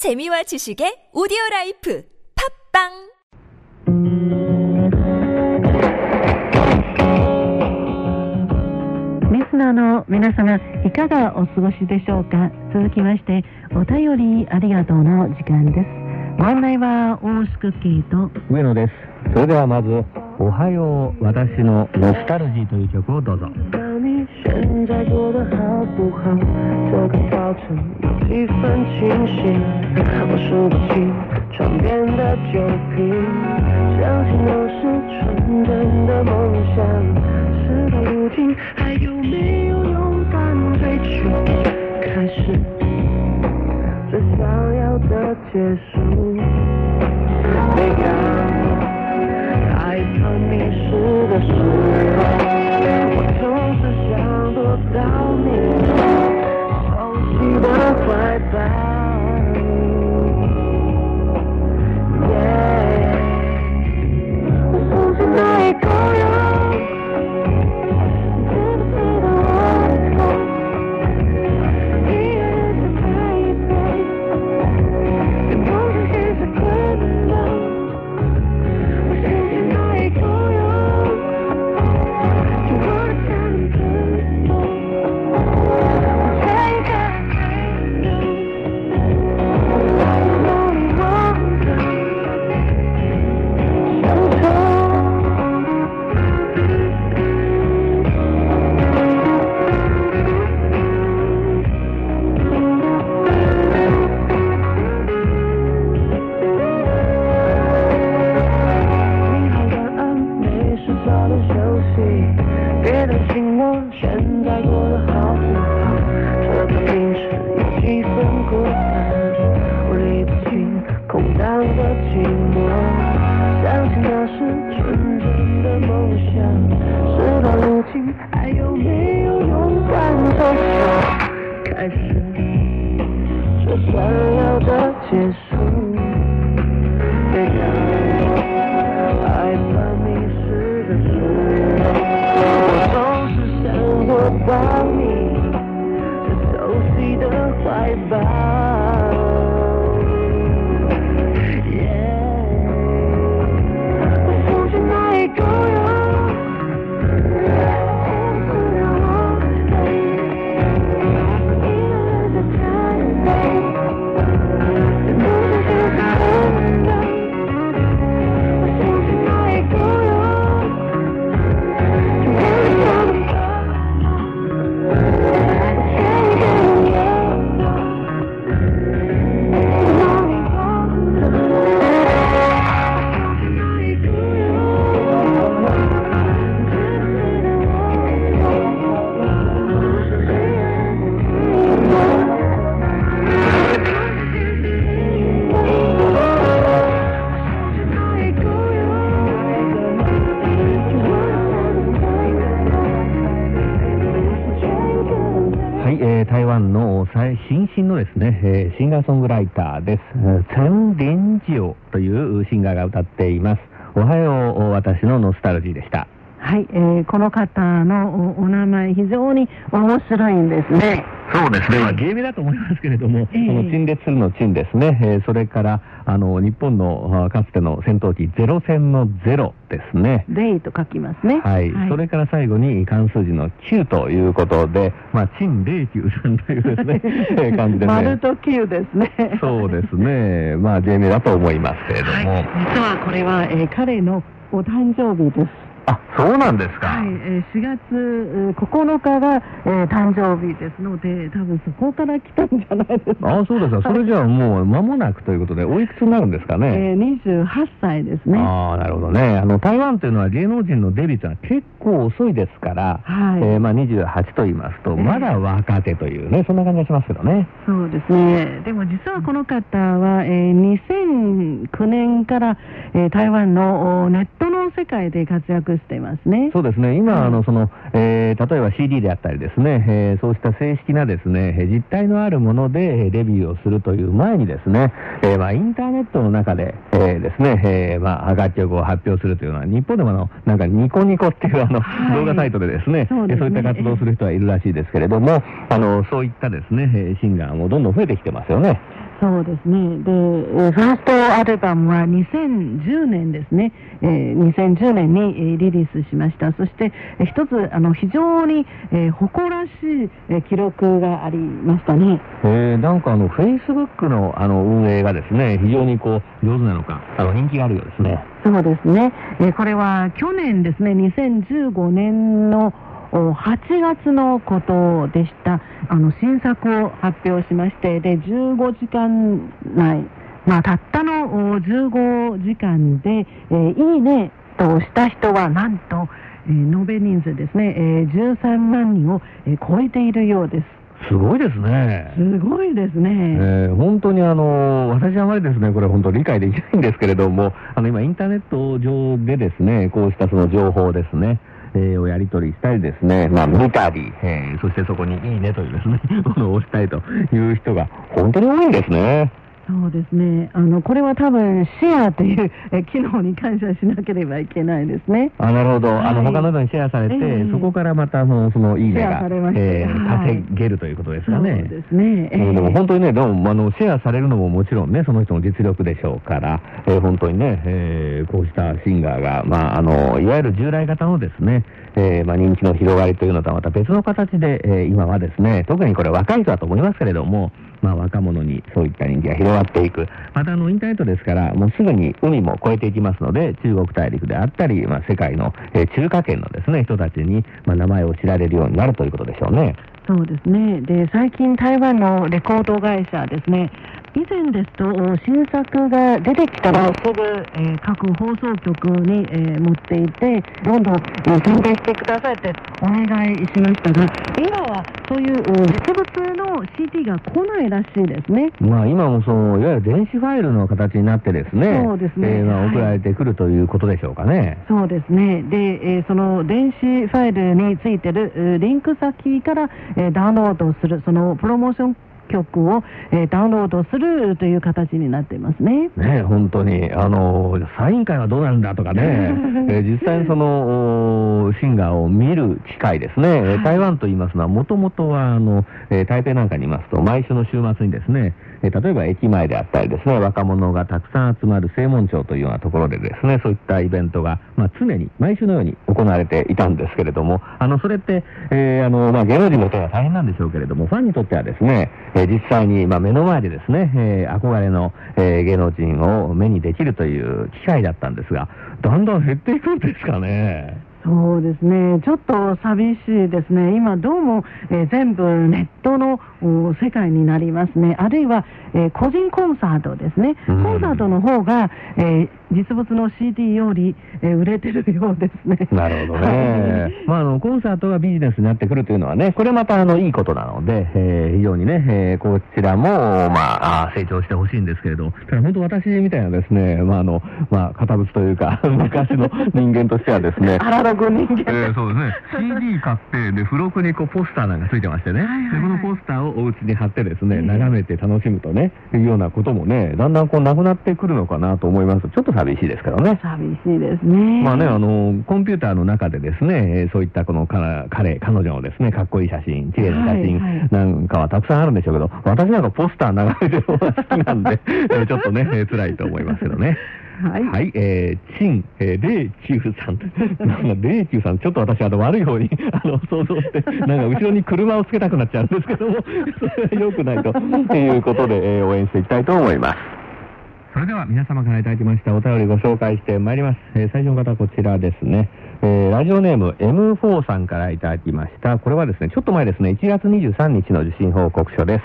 재미와 지식의 오디오 라이프 팝빵リスナーの皆様いかがお過ごしでしょうか続きましてお便りありがとうの時間ですご案内は大須クッキーと上野ですそれではまず「おはよう私のノスタルジー」という曲をどうぞ道你 现在过得好不好？这个早晨有几分清醒，我数不清床边的酒瓶，相信都是纯真的梦想。事到如今，还有没有勇敢追求？开始最想要的结束。每当害怕迷失的时候，想躲好不好。这个平时有几分孤ーです。えーチェン・リンジオというシンガーが歌っています。おはよう、私のノスタルジーでした。この方のおお名前非常に面白いんですね。そうですね、まあ、芸名だと思いますけれども、ええ。その陳列するの陳ですね、えーそれからあの日本のあかつての戦闘機ゼロ戦のゼロですね。レイと書きますね。はい、それから最後に関数字の9ということで、まあ、陳霊九さんというですね、えー感じですね。丸と9ですね。そうですね、まあ、芸名だと思いますけれども。はい、実はこれは、えー彼のお誕生日ですあ、そうなんですか。はい、えー4月えー9日が、えー誕生日ですので、多分そこから来たんじゃないですか。あそうですか。それじゃあもう間もなくということで、おいくつになるんですかね。えー、28歳ですね。ああ、なるほどね。あの、台湾というのは芸能人のデビューというのは結構遅いですから、はいえーまあ28と言いますと、まだ若手というね、そんな感じがしますけどね。そうですね。でも実はこの方は、えー2009年から、えー台湾のおネットの世界で活躍していますね。そうですね。今、はいあの、その、えー例えば CD であったりですね、えーそうした正式なですね、えー実体のあるものでえーデビューをするという前にですね、えーまあ、インターネットの中で、えーですね、えーまあ、楽曲を発表するというのは、日本でもあの、なんかニコニコっていうあの、はい動画サイトでですね、そうねえーそういった活動をする人はいるらしいですけれども、あの、そういったですね、えーシンガーもどんどん増えてきてますよね。そうですね。で、えーファーストアルバムは2010年ですね。えー2010年に、えーリリースしました。そして、えー一つ、あの、非常に、えー誇らしい、えー記録がありましたね。えー、なんかあの、フェイスブックのあの運営がですね、非常にこう、上手なのか、あの、人気があるようですね。そうですね。えーこれは去年ですね、2015年のお8月のことでした。あの、新作を発表しまして、で、15時間内、まあ、たったのお15時間で、えーいいねと押した人は、なんと、えー延べ人数ですね、えー13万人を、えー超えているようです。すごいですね。すごいですね。えー本当にあの、私はあまりですね、これ本当理解できないんですけれども、あの今インターネット上でですね、こうしたその情報ですね、えーをやり取りしたりですね、まあ見たり、えーそしてそこにいいねというですね、ものを押したいという人が本当に多いんですね。そうですね。あの、これは多分、シェアという、え機能に感謝しなければいけないですね。あなるほど、あのはい他の人にシェアされて、ええそこからまたそのそのいいねがえーはい稼げるということですそうかね。ですね。えうんでもえ本当にね、でもあのシェアされるのももちろんね、その人の実力でしょうから、えー本当にね、えーこうしたシンガーが、まあ、あのいわゆる従来型のですね、えーまあ、人気の広がりというのとはまた別の形で、えー今はですね、特にこれ若い人だと思いますけれども、まあ、若者にそういった人気が広がっていく。またあのインターネットですから、もうすぐに海も越えていきますので、中国大陸であったり、まあ、世界の、えー中華圏のですね、人たちに、まあ、名前を知られるようになるということでしょうね。そうですね。で、最近台湾のレコード会社ですね、以前ですと、新作が出てきたらすぐ、えー各放送局に、えー持っていて、どんどん、えー宣伝してくださいってお願いしましたが、今はそういううん実物の CD が来ないらしいですね。まあ今もその、いわゆる電子ファイルの形になってですね、そうですねえーまあはい送られてくるということでしょうかね。そうですね。で、えーその電子ファイルについてるえーリンク先から、えーダウンロードする、そのプロモーション曲を、えーダウンロードするという形になっていますね。ねえ本当に、あの、サイン会はどうなるんだとかね、えー実際にその、おシンガーを見る機会ですね、えー台湾と言いますのは、もともとは、あの、えー台北なんかにいますと、毎週の週末にですね、え例えば駅前であったりですね、若者がたくさん集まる正門町というようなところでですね、そういったイベントが、まあ、常に、毎週のように行われていたんですけれども、あの、それって、えーあの、まあ、芸能人の人は大変なんでしょうけれども、ファンにとってはですね、えー実際に、まあ、目の前でですね、えー憧れの、え芸能人を目にできるという機会だったんですが、だんだん減っていくんですかね。そうですね。ちょっと寂しいですね。今どうも、えー全部ネットのお世界になりますね。あるいは、えー個人コンサートですね。うんコンサートの方が、えー実物の CD より、えー売れてるようですね。なるほどはねい。まあ、あの、コンサートがビジネスになってくるというのはね、これまた、あの、いいことなので、えー非常にね、えーこちらも、まあ、成長してほしいんですけれど、ただ本当私みたいなですね、まあ、あの、まあ、堅物というか、昔の人間としてはですね、アナログ人間。えーそうですね。CD 買って、で、付録にこうポスターなんかついてましてね。はいはいはいで、このポスターをお家に貼ってですね、ええ眺めて楽しむとね、いうようなこともね、だんだんこうなくなってくるのかなと思います。ちょっと寂しいですけどね。寂しいですね。まあね、あの、コンピューターの中でですね、えーそういったこのか彼、彼女のですね、かっこいい写真、綺麗な写真はいはいなんかはたくさんあるんでしょうけど、私なんかポスター眺めてる方が好きなんで、えーちょっとね、えー辛いと思いますけどね。はい。はい、えー、チン、えー、レイチュウさん。なんか、レイチュウさん、ちょっと私、あの、悪い方に、あの、想像して、なんか、後ろに車をつけたくなっちゃうんですけども、それは良くないと、いうことで、えー応援していきたいと思います。それでは皆様からいただきましたお便りご紹介してまいります。えー最初の方はこちらですね。えーラジオネーム M4 さんからいただきました。これはですね、ちょっと前ですね、1月23日の地震報告書です。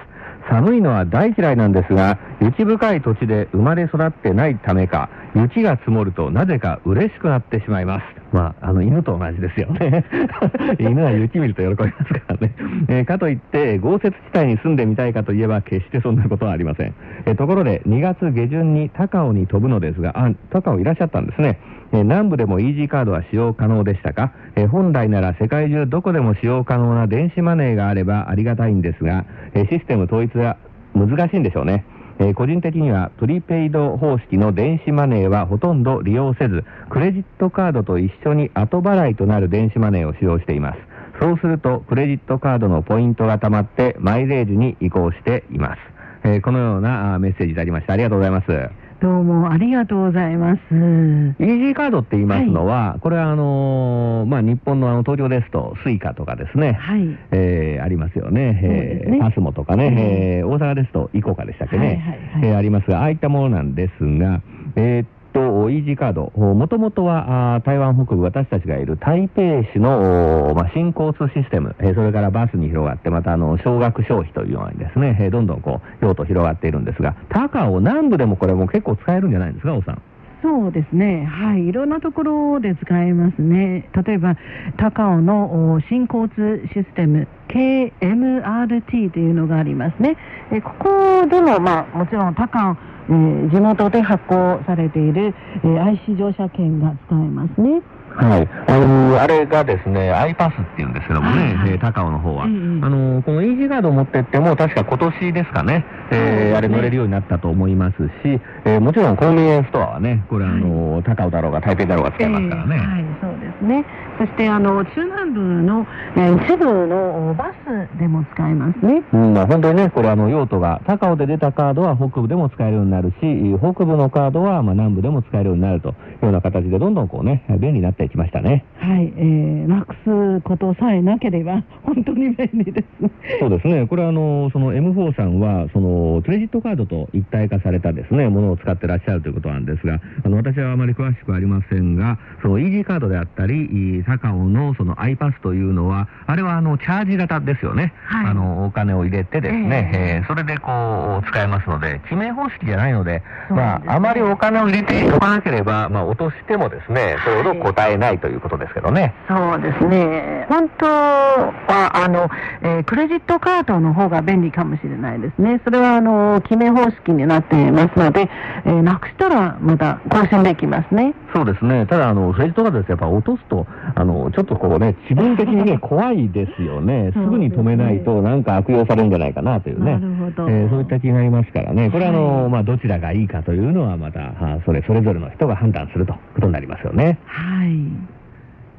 寒いのは大嫌いなんですが、雪深い土地で生まれ育ってないためか、雪が積もるとなぜか嬉しくなってしまいます。まあ、あの、犬と同じですよね。犬は雪見ると喜びますからね。えーかといって、豪雪地帯に住んでみたいかといえば、決してそんなことはありません。えーところで、2月下旬に高尾に飛ぶのですが、あ、高尾いらっしゃったんですね。えー南部でもイージーカードは使用可能でしたか、えー本来なら世界中どこでも使用可能な電子マネーがあればありがたいんですが、えーシステム統一は難しいんでしょうね。えー個人的にはプリペイド方式の電子マネーはほとんど利用せず、クレジットカードと一緒に後払いとなる電子マネーを使用しています。そうすると、クレジットカードのポイントが貯まってマイレージに移行しています。えーこのようなメッセージいただきましたありがとうございます。どうもありがとうございます。イージーカードって言いますのは、これはあのーまあ、日本のあの東京ですと、スイカとかですね、はい。えーありますよね、えーパスモとかね、えー。大阪ですと、イコカでしたっけね、はいはいはい。えーありますが、ああいったものなんですが、えーっと、イージーカード、もともとは台湾北部、私たちがいる台北市の、まあ、新交通システム、えそれからバスに広がって、またあの少額消費というようにですね、えどんどんこう用途広がっているんですが、高雄、南部でもこれも結構使えるんじゃないですか、王さん。そうですね、はい、いろんなところで使えますね、例えば高尾の新交通システム、KMRT というのがありますね、えここでも、まあ、もちろん高尾、えー地元で発行されている、えー IC 乗車券が使えますね。はい。あのあれがですね、アイパスっていうんですけどもね、はいはいえー高尾の方は。ええあのこのイージーガードを持ってっても、確か今年ですかね、えーあれ乗れるようになったと思いますし、えーもちろんコンビニエンスストアはね、これあの、高尾だろうが台北だろうが使えますからね。えーはい、そうですね。そしてあの中南部の、えー一部のおバスでも使えますね。うんまあ、本当にね、これあの用途が、高尾で出たカードは北部でも使えるようになるし、北部のカードはまあ南部でも使えるようになるというような形で、どんどんこうね、便利になっていきましたね。はい、えー、なくすことさえなければ本当に便利ですね。そうですね、これはあのその M4 さんはそのクレジットカードと一体化されたですねものを使ってらっしゃるということなんですが、あの私はあまり詳しくありませんが、そのイージーカードであったり、い高尾のその iPass というのは、あれはあのチャージ型ですよね、はいあのお金を入れてですね、えええーそれでこう使えますので、記名方式じゃないので、ですねまあ、あまりお金を入れておかなければ、まあ、落としてもですね、それほど答えないということですけどね。そうですね。本当は、あの、えークレジットカードの方が便利かもしれないですね。それは、あの、記名方式になっていますので、えーなくしたらまた更新できますね。そうですね。ただ、あの、クレジットカードですやっぱ落とすと、あの、ちょっとこうね、気分的にね、怖いですよね。すぐに止めないと、なんか悪用されるんじゃないかなというね。なるほどえーそういった気になりますからね。これは、あの、はいまあ、どちらがいいかというのは、また、あそれ、それぞれの人が判断するということになりますよね。はい。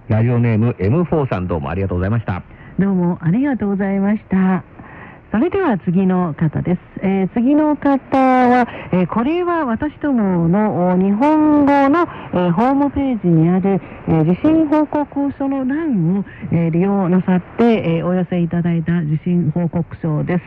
ラジオネーム M4 さんどうもありがとうございました。どうもありがとうございました。それでは次の方です。えー次の方は、えーこれは私どもの日本語の、えーホームページにある、えー地震報告書の欄を、え利用なさって、えお寄せいただいた地震報告書です。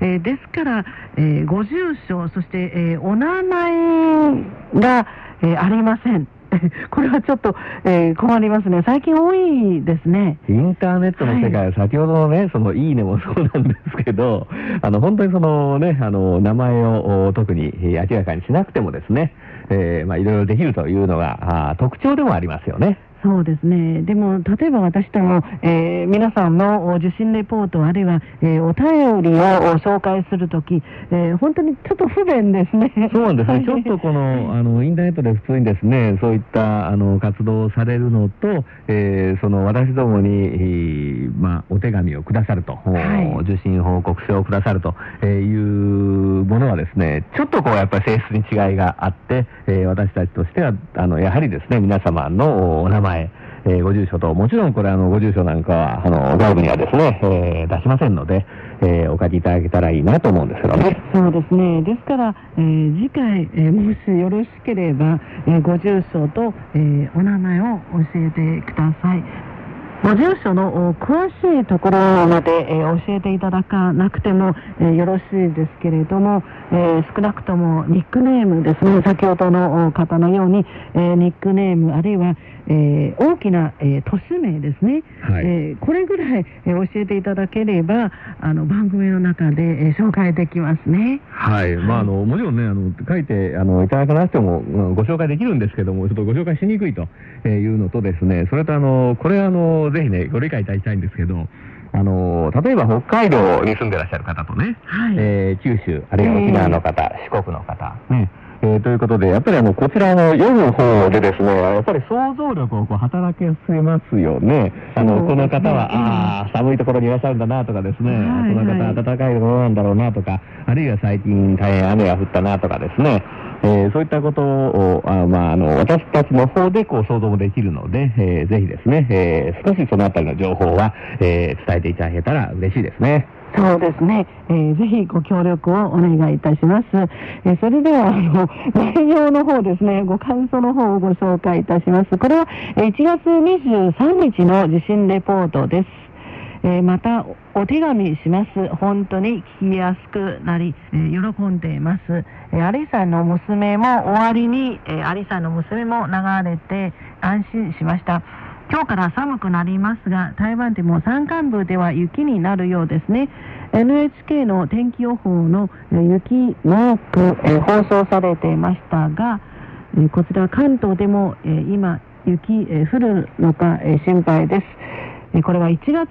えですから、えご住所、そして、えお名前が、えありません。これはちょっと、えー困りますね。最近多いですね。インターネットの世界は先ほどのね、そのいいねもそうなんですけど、あの、本当にそのね、あの、名前をお特にえー明らかにしなくてもですね、えーまあ、いろいろできるというのが、特徴でもありますよね。そうですね。でも、例えば私ども、えー皆さんのお受信レポート、あるいは、えーお便りをお紹介するとき、えー本当にちょっと不便ですね。そうなんですね。は いちょっとこの、あの、インターネットで普通にですね、そういった、あの、活動をされるのと、えーその、私どもに、えーまあ、お手紙をくださると、はいお受信報告書をくださるとえーいうものはですね、ちょっとこう、やっぱり性質に違いがあって、えー私たちとしては、あの、やはりですね、皆様のお名前、えーご住所と、もちろんこれ、あの、ご住所なんかは、あの、外部にはですね、えー出しませんので、えーお書きいただけたらいいなと思うんですけどね。そうですね。ですから、えー次回、えーもしよろしければ、えーご住所と、えーお名前を教えてください。ご住所の詳しいところまで、えー教えていただかなくても、えーよろしいですけれども、えー少なくともニックネームですね、先ほどのお方のように、えーニックネームあるいは、えー大きな、えー都市名ですね、はいえーこれぐらい、えー教えていただければ、あの番組の中で、えー紹介できますね。はい。まあ、あの、もちろんね、あの、書いて、あの、いただかなくても、うんご紹介できるんですけども、ちょっとご紹介しにくいとえーいうのとですね、それとあの、これあの、ぜひね、ご理解いただきたいんですけど、あの、例えば北海道に住んでらっしゃる方とね、はい。えー九州、あるいは沖縄の方、四国の方、ね、えーということで、やっぱりあの、こちらの読む方でですね、やっぱり想像力をこう働かせますよね。あの、この方は、うんああ、寒いところにいらっしゃるんだなとかですね、はいこの方はいは暖かいところなんだろうなとか、あるいは最近大変雨が降ったなとかですね、えーそういったことを、あまあ、あの、私たちの方でこう想像もできるので、えーぜひですね、えー少しそのあたりの情報は、えー伝えていただけたら嬉しいですね。そうですね、えーぜひご協力をお願いいたします。えーそれでは、あの、内容の方ですね、ご感想の方をご紹介いたします。これは、えー1月23日の地震レポートです。えーまたお手紙します。本当に聞きやすくなり、えー喜んでいます。えーアリさんの娘も終わりに、えーアリさんの娘も流れて安心しました。今日から寒くなりますが、台湾でも山間部では雪になるようですね。NHK の天気予報のえ雪マーク、えー放送されていましたが、えーこちら関東でも、えー今雪、えー降るのか、えー心配です。これは1月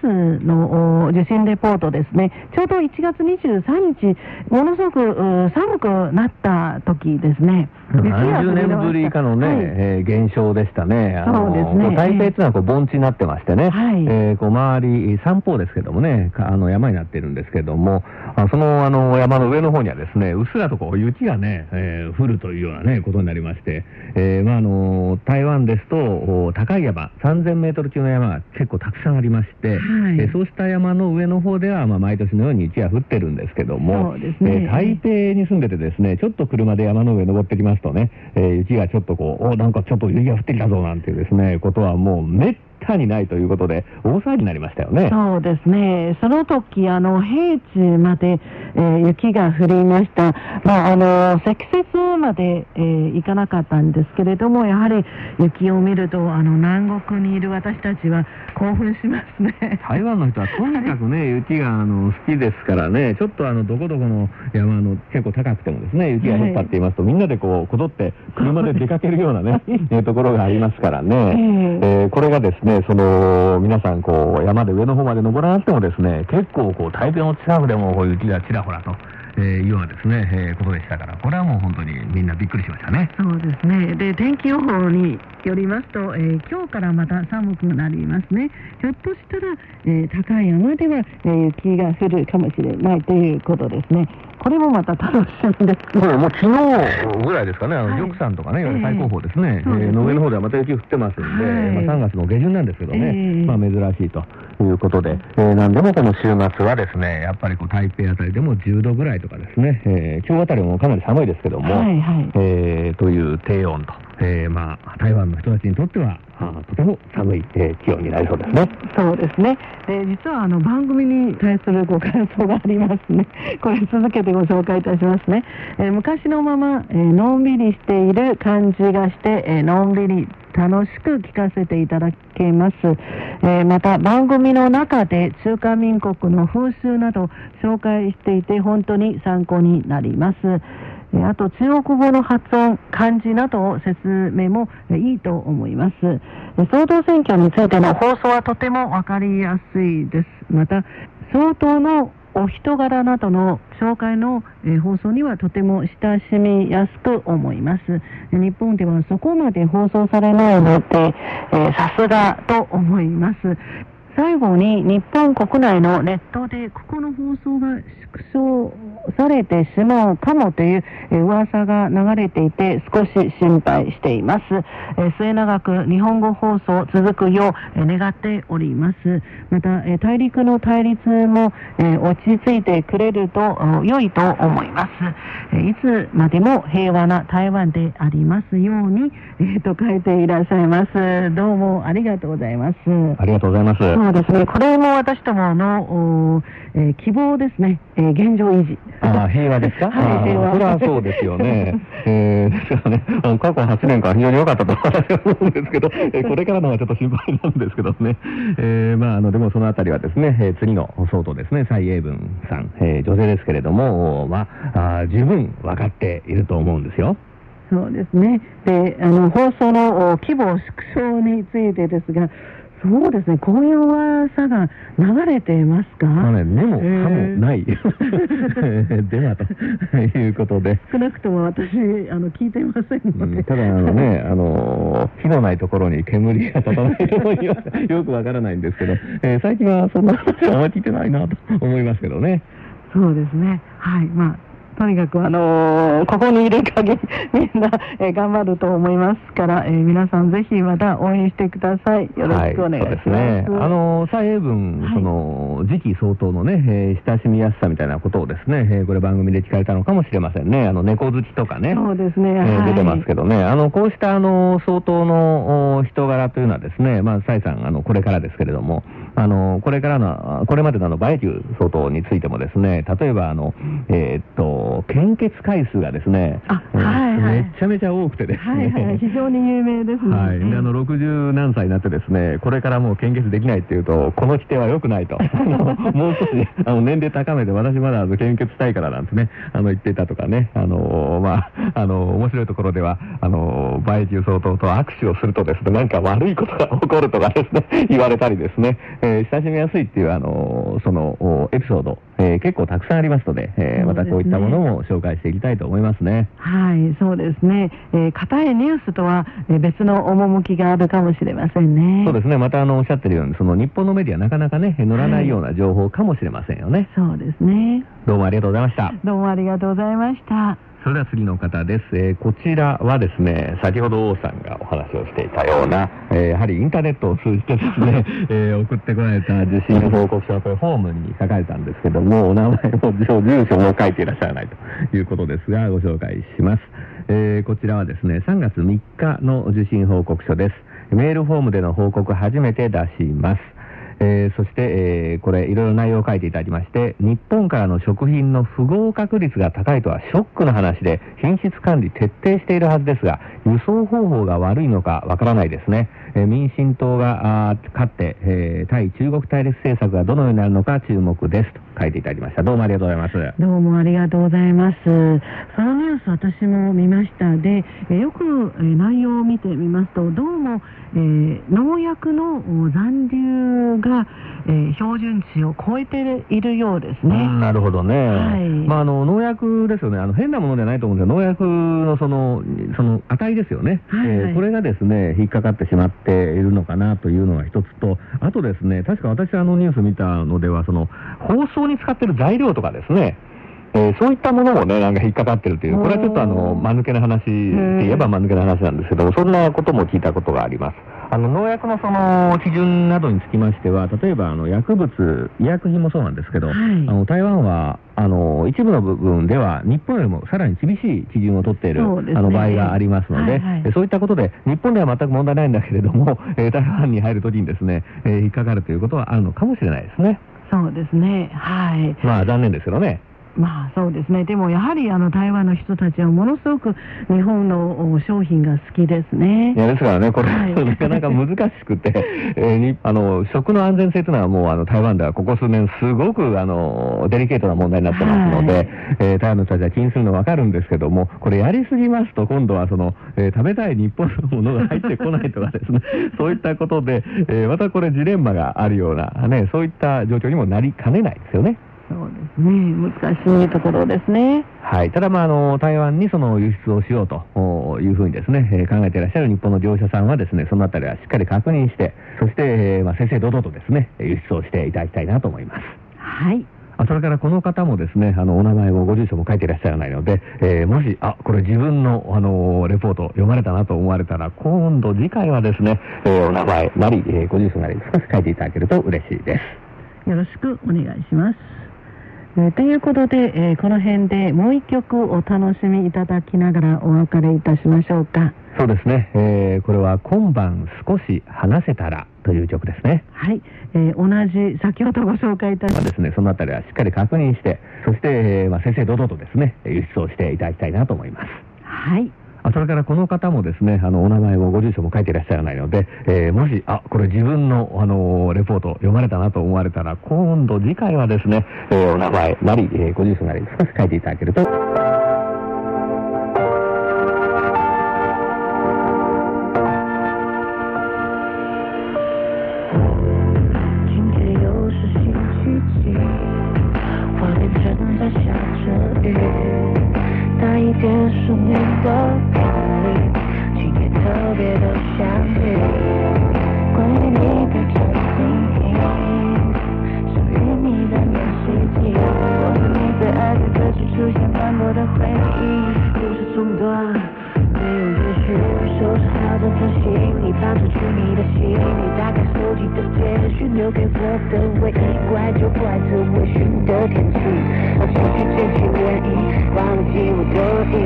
末の受信レポートですね。ちょうど1月23日、ものすごく寒くなった時ですね。雪が降30りました年ぶり以下のね、はい。えー現象でしたね。そうですね。こ台北っていうのはこう盆地になってましてね、はい。えーこう周り、山方ですけどもね、かあの山になってるんですけども、あそのあの山の上の方にはですね、うっすらとこう雪がね、えー降るというようなね、ことになりまして、えーまああの、台湾ですと、お高い山、3000メートル級の山が結構たくさんありまして、はい。えーそうした山の上の方では、まあ、毎年のように雪が降ってるんですけども、そうですね。えー台北に住んでてですね、ちょっと車で山の上登ってきますとね、えー雪がちょっとこう、おなんかちょっと雪が降ってきたぞなんていうですね、ことはもうめったにないということで、大騒ぎになりましたよね。そうですね。その時、あの、平地まで、えー雪が降りました。まあ、あの、積雪まで、えー行かなかったんですけれども、やはり雪を見ると、あの、南国にいる私たちは興奮しますね。台湾の人はとにかくね、雪があの好きですからね、ちょっとあのどこどこの山の結構高くてもですね、雪が降ったって言いますと、みんなでこう、こぞって車で出かけるようなね、えーところがありますからね、ええーこれがですね、その、皆さんこう、山で上の方まで登らなくてもですね、結構こう、大量の近くでもこう雪がちらほらと。えーようなですね、えーことでしたから、これはもう本当にみんなびっくりしましたね。そうですね。で、天気予報によりますと、えー今日からまた寒くなりますね。ひょっとしたら、えー高い山では、えー雪が降るかもしれないということですね。これもまた楽しみですね。もうもう昨日ぐらいですかね、あの、はい玉山とかね、いわゆる最高峰ですね、ええそうですねえーの上の方ではまた雪降ってますんで、はいまあ、3月の下旬なんですけどね、ええまあ珍しいということで、えーなんでもこの週末はですね、やっぱりこう台北あたりでも10度ぐらいとかですね、えー今日あたりもかなり寒いですけども、はいはい。えーという低温と、えーまあ台湾の人たちにとっては、あとても寒い、えー気温になりそうですね。そうですね。で、実はあの番組に対するご感想がありますね。これ続けてご紹介いたしますね。えー昔のまま、えーのんびりしている感じがして、えーのんびり楽しく聞かせていただけます。えーまた番組の中で中華民国の風習など紹介していて本当に参考になります。あと中国語の発音、漢字などを説明もいいと思います。総統選挙についての放送はとてもわかりやすいです。また、総統のお人柄などの紹介の、え放送にはとても親しみやすく思います。日本ではそこまで放送されないので、えさすがと思います。最後に日本国内のネットでここの放送が縮小されてしまうかもという噂が流れていて少し心配しています。え末永く日本語放送続くよう願っております。またえ大陸の対立もえ落ち着いてくれると良いと思います。えいつまでも平和な台湾でありますように、えーと書いていらっしゃいます。どうもありがとうございます。ありがとうございます。そうですね。これも私どもの、おえー希望ですね。えー現状維持。ああ、平和ですか？はい平和それはそうですよね。えー、ですからね、あの過去8年間非常に良かったと私は思うんですけど、えーこれからのはちょっと心配なんですけどね。えー、まあ、あの、でもそのあたりはですね、えー次の総統ですね、蔡英文さん、えー女性ですけれども、まあ、あー十分分かっていると思うんですよ。そうですね。で、あの、放送のお規模縮小についてですが、そうですね。こういう噂が流れていますか、まあね、でも、かえーもない。では、ということで。少なくとも私、あの、聞いていませんので。うんただ、あのね、あの火のないところに煙が立たないとには よくわからないんですけど、えー最近はそんな話はあんまり聞いてないなと思いますけどね。そうですね。はい。まあ、とにかく、あのーここにいる限り、みんな、えー頑張ると思いますから、えー皆さんぜひまた応援してください。よろしくお願いします。はい、そうですね。あの、蔡英文、はいその、次期総統のね、えー親しみやすさみたいなことをですね、えーこれ番組で聞かれたのかもしれませんね。あの、猫好きとかね。そうですね、えーはい出てますけどね、あのこうしたあの総統のお人柄というのはですね、まあ、蔡さん、あのこれからですけれども、あのこれからの、これまでのあのバイキュー総統についてもですね、例えばあの、えーっと、献血回数がですね、あえーはいはい。めっちゃめちゃ多くてですね、はいはい、非常に有名ですね。はい、であの60何歳になってですね、これからもう献血できないっていうと、この規定は良くないと、もう少しあの年齢高めて、私まだ献血したいからなんてね、あの言っていたとかね、あのまあ、あの面白いところでは、あのバイキュー総統と握手をするとですね、なんか悪いことが起こるとかですね、言われたりですね、えー親しみやすいっていうあのそのおエピソード、えー結構たくさんありますので、えーまたこういったものも紹介していきたいと思いますね。はい、そうですね。えー、硬いニュースとは、えー別の趣があるかもしれませんね。そうですね、またあのおっしゃってるように、その日本のメディア、なかなかね、乗らないような情報かもしれませんよね。そうですね。どうもありがとうございました。どうもありがとうございました。それでは次の方です。えーこちらはですね、先ほど王さんがお話をしていたような、えーやはりインターネットを通じてですね、えー送ってこられた受信報告書はこれフォームに書かれたんですけども、お名前も住住所も書いていらっしゃらないということですが、ご紹介します。えーこちらはですね、3月3日の受信報告書です。メールフォームでの報告初めて出します。えーそして、えーこれいろいろ内容を書いていただきまして日本からの食品の不合格率が高いとはショックな話で品質管理徹底しているはずですが輸送方法が悪いのかわからないですね、えー民進党があ勝って、えー対中国対立政策がどのようになるのか注目ですと書いていただきました。どうもありがとうございます。どうもありがとうございます。そのニュース私も見ました。で、えーよく、えー内容を見てみますと、どうも、えー農薬のお残留が、えー標準値を超えているようですね。うんなるほどね、はい。まあ、あの農薬ですよね。あの、変なものじゃないと思うんですよ、農薬のそのその値ですよね、はいはい。えーこれがですね引っかかってしまっているのかなというのが一つと、あとですね、確か私、あのニュース見たのでは、その包装に使ってる材料とかですね、えーそういったものもね、なんか引っかかってるという、これはちょっとあの、間抜けな話って言えば間抜けな話なんですけども、そんなことも聞いたことがあります。あの、農薬のその基準などにつきましては、例えばあの、薬物、医薬品もそうなんですけど、はい。あの、台湾は、あの、一部の部分では、日本よりもさらに厳しい基準を取っている、ね。あの、場合がありますので、はいはいえそういったことで、日本では全く問題ないんだけれども、えー台湾に入るときにですね、えー引っかかるということはあるのかもしれないですね。そうですね。はい。まあ、残念ですけどね。まあそうですね。でもやはりあの台湾の人たちはものすごく日本のお商品が好きですねい。やですからね、これ、はい なかなか難しくて、えーにあの食の安全性というのは、もうあの台湾ではここ数年、すごくあのデリケートな問題になってますので、はいえー台湾の人たちは気にするの分かるんですけども、これ、やりすぎますと、今度はその、えー食べたい日本のものが入ってこないとかですね、そういったことで、えーまたこれ、ジレンマがあるような、ね、そういった状況にもなりかねないですよね。そうですね。難しいところですね。はい、ただ、まあ、あの台湾にその輸出をしようとおいうふうにですね、えー考えていらっしゃる日本の業者さんはですね、そのあたりはしっかり確認して、そして、えーまあ、正々堂々とですね、輸出をしていただきたいなと思います。はい。あそれからこの方もですね、あの、お名前もご住所も書いていらっしゃらないので、えーもし、あ、これ自分の、あのレポート読まれたなと思われたら、今度次回はですね、えーお名前なり、えーご住所なり少し書いていただけると嬉しいです。よろしくお願いします。えーということで、えーこの辺でもう一曲お楽しみいただきながらお別れいたしましょうか。そうですね、えーこれは今晩少し話せたらという曲ですね。はい。えー同じ先ほどご紹介いたしまあですね、そのあたりはしっかり確認して、そして、えーまあ、正々堂々とですね、輸出をしていただきたいなと思います。はい。それからこの方もですね、あの、お名前もご住所も書いていらっしゃらないので、えーもし、あ、これ自分の、あのレポート読まれたなと思われたら、今度次回はですね、えーお名前なり、えご住所なり少し書いていただけると、失去真心愿意，忘记我都已。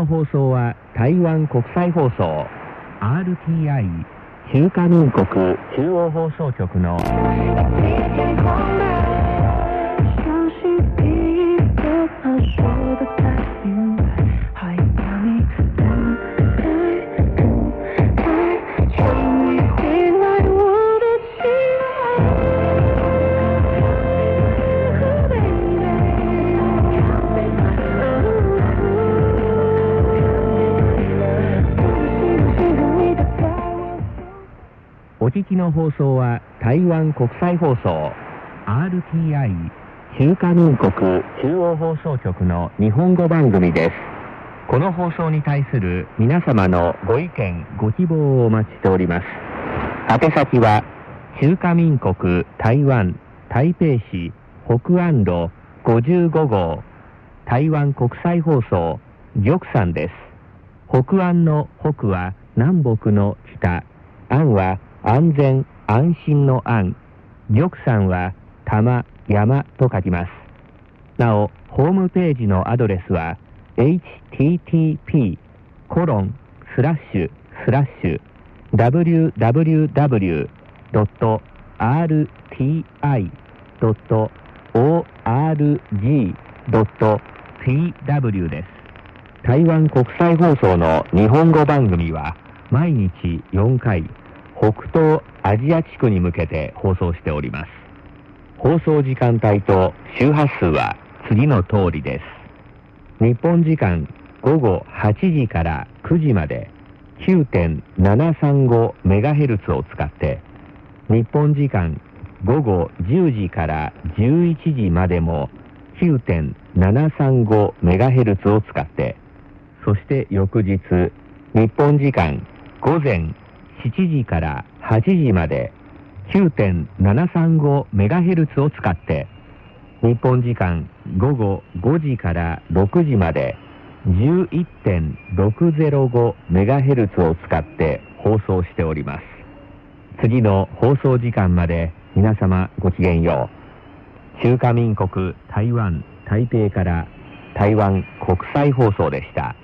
の放送は台湾国際放送 RTI 中華民国中央放送局の。聞きの放送は台湾国際放送 RTI 中華民国中央放送局の日本語番組です。この放送に対する皆様のご意見ご希望をお待ちしております。宛先は中華民国台湾台北市北安路55号台湾国際放送玉山です。北安の北は南北の北安は安全安心の安玉山は玉山と書きます。なおホームページのアドレスは http コロンスラッシュスラッシュ www.rti.org.tw です。台湾国際放送の日本語番組は毎日4回。北東アジア地区に向けて放送しております。放送時間帯と周波数は次の通りです。日本時間午後8時から9時まで 9.735MHz を使って日本時間午後10時から11時までも 9.735MHz を使ってそして翌日日本時間午前7時から8時まで 9.735MHz を使って日本時間午後5時から6時まで 11.605MHz を使って放送しております次の放送時間まで皆様ごきげんよう中華民国台湾台北から台湾国際放送でした。